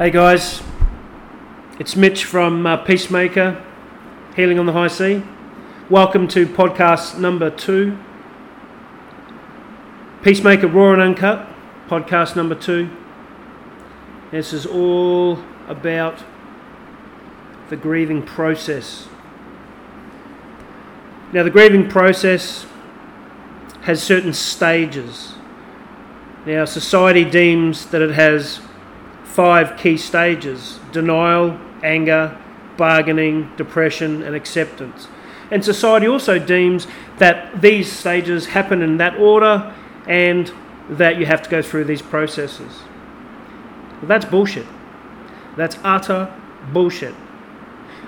Hey guys, it's Mitch from uh, Peacemaker, Healing on the High Sea. Welcome to podcast number two. Peacemaker Raw and Uncut, podcast number two. This is all about the grieving process. Now, the grieving process has certain stages. Now, society deems that it has five key stages denial, anger, bargaining, depression, and acceptance. And society also deems that these stages happen in that order and that you have to go through these processes. Well, that's bullshit. That's utter bullshit.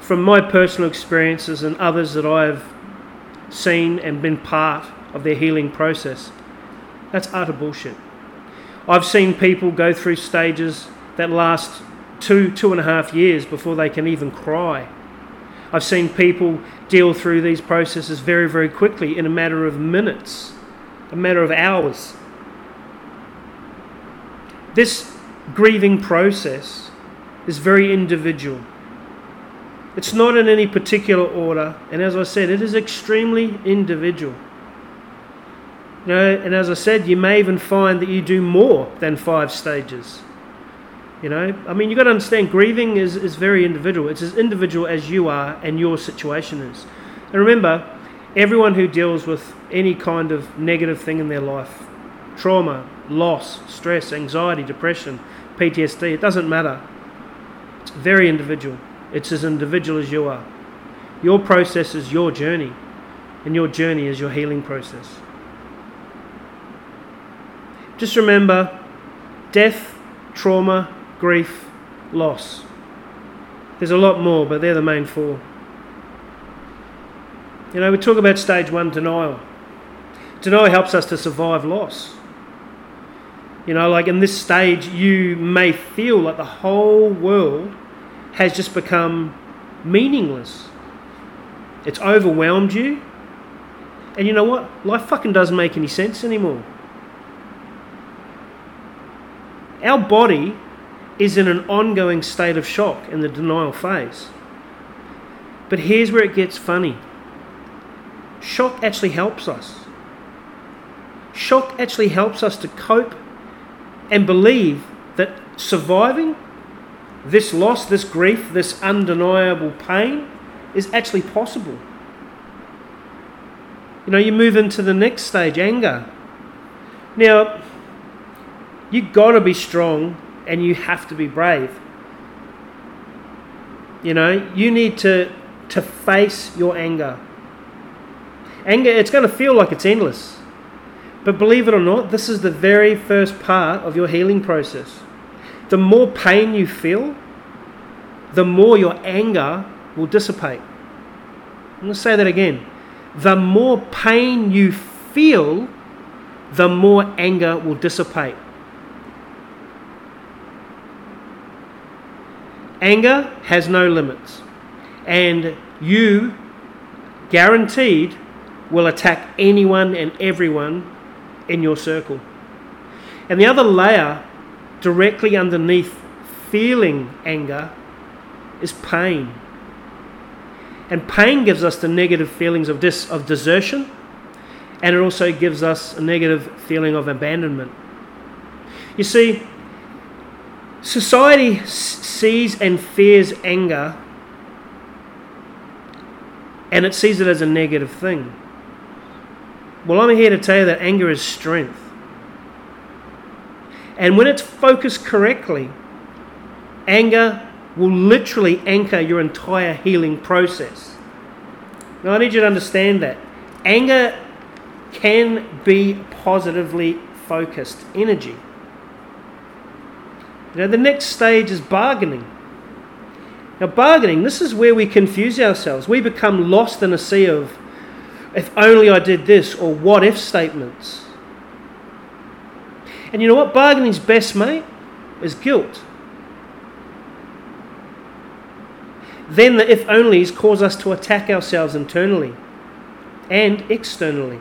From my personal experiences and others that I've seen and been part of their healing process, that's utter bullshit. I've seen people go through stages that last two, two and a half years before they can even cry. I've seen people deal through these processes very, very quickly in a matter of minutes, a matter of hours. This grieving process is very individual. It's not in any particular order, and as I said, it is extremely individual. You know, and as I said, you may even find that you do more than five stages. You know, I mean, you've got to understand grieving is, is very individual. It's as individual as you are and your situation is. And remember, everyone who deals with any kind of negative thing in their life trauma, loss, stress, anxiety, depression, PTSD it doesn't matter. It's very individual. It's as individual as you are. Your process is your journey, and your journey is your healing process. Just remember death, trauma, grief, loss. There's a lot more, but they're the main four. You know, we talk about stage one denial. Denial helps us to survive loss. You know, like in this stage, you may feel like the whole world has just become meaningless. It's overwhelmed you. And you know what? Life fucking doesn't make any sense anymore. Our body is in an ongoing state of shock in the denial phase. But here's where it gets funny shock actually helps us. Shock actually helps us to cope and believe that surviving this loss, this grief, this undeniable pain is actually possible. You know, you move into the next stage, anger. Now, you've got to be strong and you have to be brave. You know, you need to, to face your anger. Anger, it's going to feel like it's endless. But believe it or not, this is the very first part of your healing process. The more pain you feel, the more your anger will dissipate. I'm going to say that again. The more pain you feel, the more anger will dissipate. Anger has no limits, and you, guaranteed, will attack anyone and everyone in your circle. And the other layer, directly underneath feeling anger, is pain. And pain gives us the negative feelings of, dis- of desertion, and it also gives us a negative feeling of abandonment. You see, society sees and fears anger, and it sees it as a negative thing. Well, I'm here to tell you that anger is strength. And when it's focused correctly, anger will literally anchor your entire healing process. Now, I need you to understand that. Anger can be positively focused energy. You know, the next stage is bargaining. Now, bargaining, this is where we confuse ourselves. We become lost in a sea of if only I did this, or what if statements. And you know what? Bargaining's best mate is guilt. Then the if onlys cause us to attack ourselves internally and externally.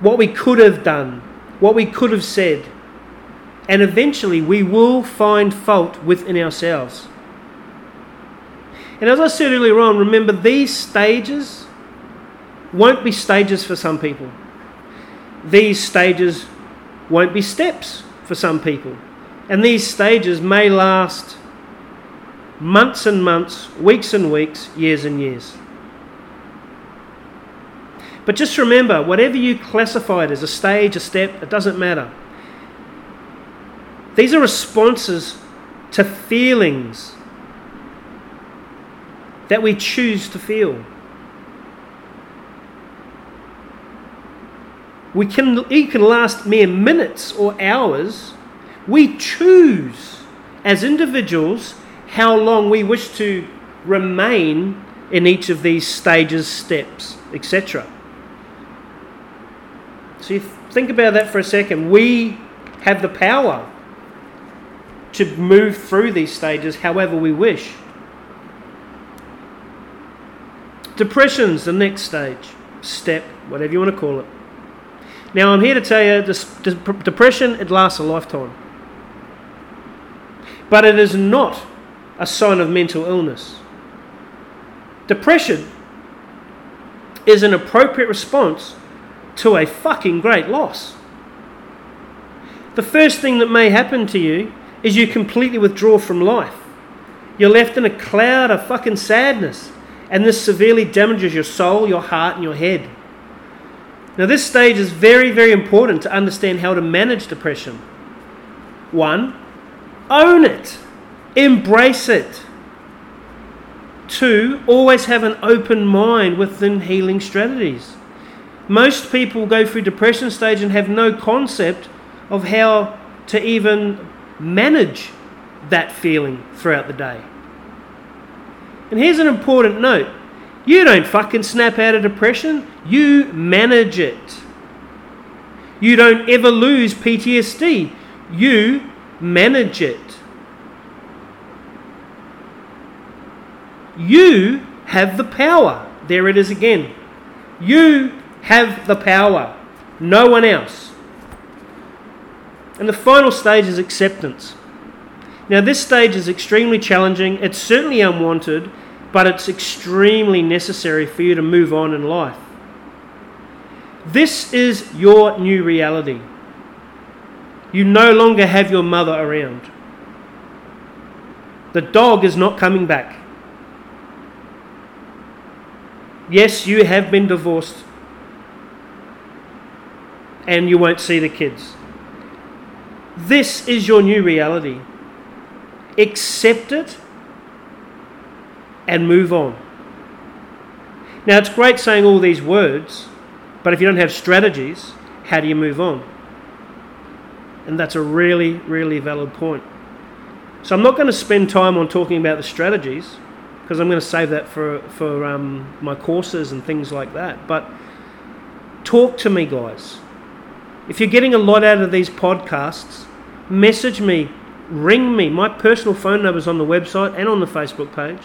What we could have done, what we could have said, And eventually we will find fault within ourselves. And as I said earlier on, remember these stages won't be stages for some people. These stages won't be steps for some people. And these stages may last months and months, weeks and weeks, years and years. But just remember, whatever you classify it as a stage, a step, it doesn't matter. These are responses to feelings that we choose to feel. We can, it can last mere minutes or hours. We choose as individuals how long we wish to remain in each of these stages, steps, etc. So you think about that for a second. We have the power to move through these stages however we wish. Depression's the next stage, step, whatever you want to call it. Now, I'm here to tell you this, depression, it lasts a lifetime. But it is not a sign of mental illness. Depression is an appropriate response to a fucking great loss. The first thing that may happen to you is you completely withdraw from life. You're left in a cloud of fucking sadness, and this severely damages your soul, your heart, and your head. Now, this stage is very, very important to understand how to manage depression. One, own it. Embrace it. Two, always have an open mind within healing strategies. Most people go through depression stage and have no concept of how to even manage that feeling throughout the day. And here's an important note you don't fucking snap out of depression, you manage it. You don't ever lose PTSD, you manage it. You have the power. There it is again. You have the power, no one else. And the final stage is acceptance. Now, this stage is extremely challenging, it's certainly unwanted, but it's extremely necessary for you to move on in life. This is your new reality. You no longer have your mother around. The dog is not coming back. Yes, you have been divorced and you won't see the kids. This is your new reality. Accept it and move on. Now, it's great saying all these words, but if you don't have strategies, how do you move on? And that's a really, really valid point. So, I'm not going to spend time on talking about the strategies because I'm going to save that for, for um, my courses and things like that. But talk to me, guys. If you're getting a lot out of these podcasts, message me, ring me. My personal phone number is on the website and on the Facebook page.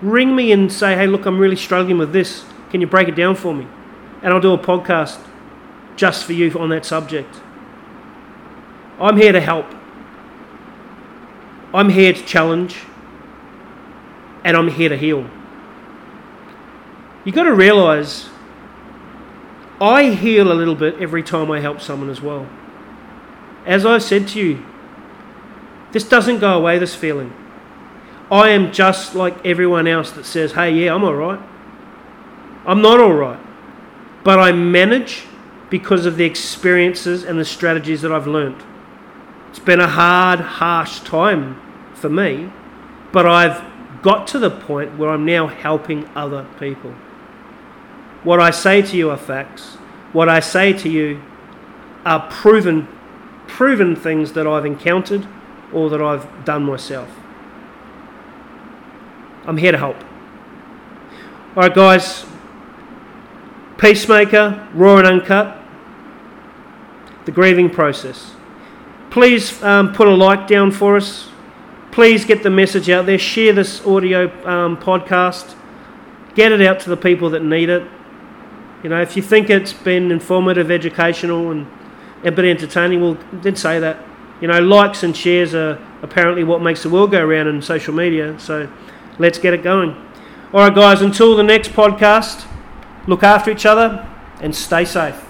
Ring me and say, hey, look, I'm really struggling with this. Can you break it down for me? And I'll do a podcast just for you on that subject. I'm here to help. I'm here to challenge. And I'm here to heal. You've got to realize I heal a little bit every time I help someone as well. As I've said to you, this doesn't go away, this feeling. I am just like everyone else that says, hey, yeah, I'm all right. I'm not all right. But I manage because of the experiences and the strategies that I've learnt. It's been a hard, harsh time for me, but I've got to the point where I'm now helping other people. What I say to you are facts. What I say to you are proven, proven things that I've encountered or that I've done myself. I'm here to help. All right, guys. Peacemaker, raw and uncut. The grieving process. Please um, put a like down for us. Please get the message out there. Share this audio um, podcast. Get it out to the people that need it. You know, if you think it's been informative, educational, and a bit entertaining, well, then say that. you know, likes and shares are apparently what makes the world go round in social media. So let's get it going. All right, guys, until the next podcast, look after each other and stay safe.